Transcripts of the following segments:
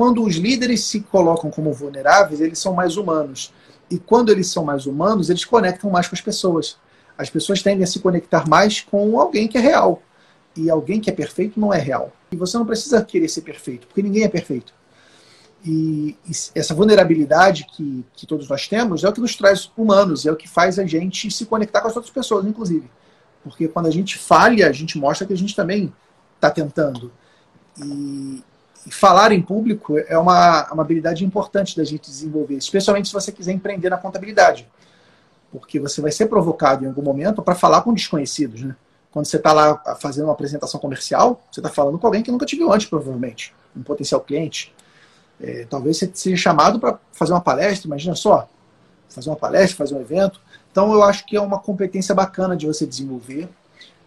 quando os líderes se colocam como vulneráveis, eles são mais humanos. E quando eles são mais humanos, eles conectam mais com as pessoas. As pessoas tendem a se conectar mais com alguém que é real. E alguém que é perfeito não é real. E você não precisa querer ser perfeito, porque ninguém é perfeito. E, e essa vulnerabilidade que, que todos nós temos é o que nos traz humanos, é o que faz a gente se conectar com as outras pessoas, inclusive. Porque quando a gente falha, a gente mostra que a gente também está tentando. E, falar em público é uma, uma habilidade importante da gente desenvolver, especialmente se você quiser empreender na contabilidade. Porque você vai ser provocado em algum momento para falar com desconhecidos. Né? Quando você está lá fazendo uma apresentação comercial, você está falando com alguém que nunca te viu antes, provavelmente. Um potencial cliente. É, talvez você seja chamado para fazer uma palestra, imagina só, fazer uma palestra, fazer um evento. Então eu acho que é uma competência bacana de você desenvolver.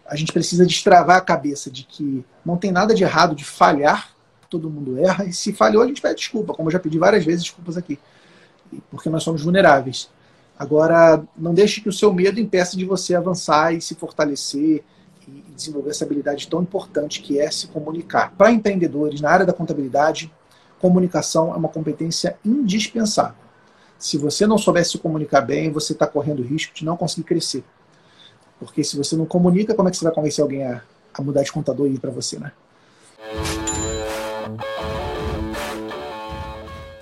A gente precisa destravar a cabeça de que não tem nada de errado de falhar, todo mundo erra, e se falhou a gente pede desculpa, como eu já pedi várias vezes desculpas aqui, porque nós somos vulneráveis. Agora, não deixe que o seu medo impeça de você avançar e se fortalecer e desenvolver essa habilidade tão importante que é se comunicar. Para empreendedores na área da contabilidade, comunicação é uma competência indispensável. Se você não souber se comunicar bem, você está correndo risco de não conseguir crescer. Porque se você não comunica, como é que você vai convencer alguém a, a mudar de contador e ir para você, né?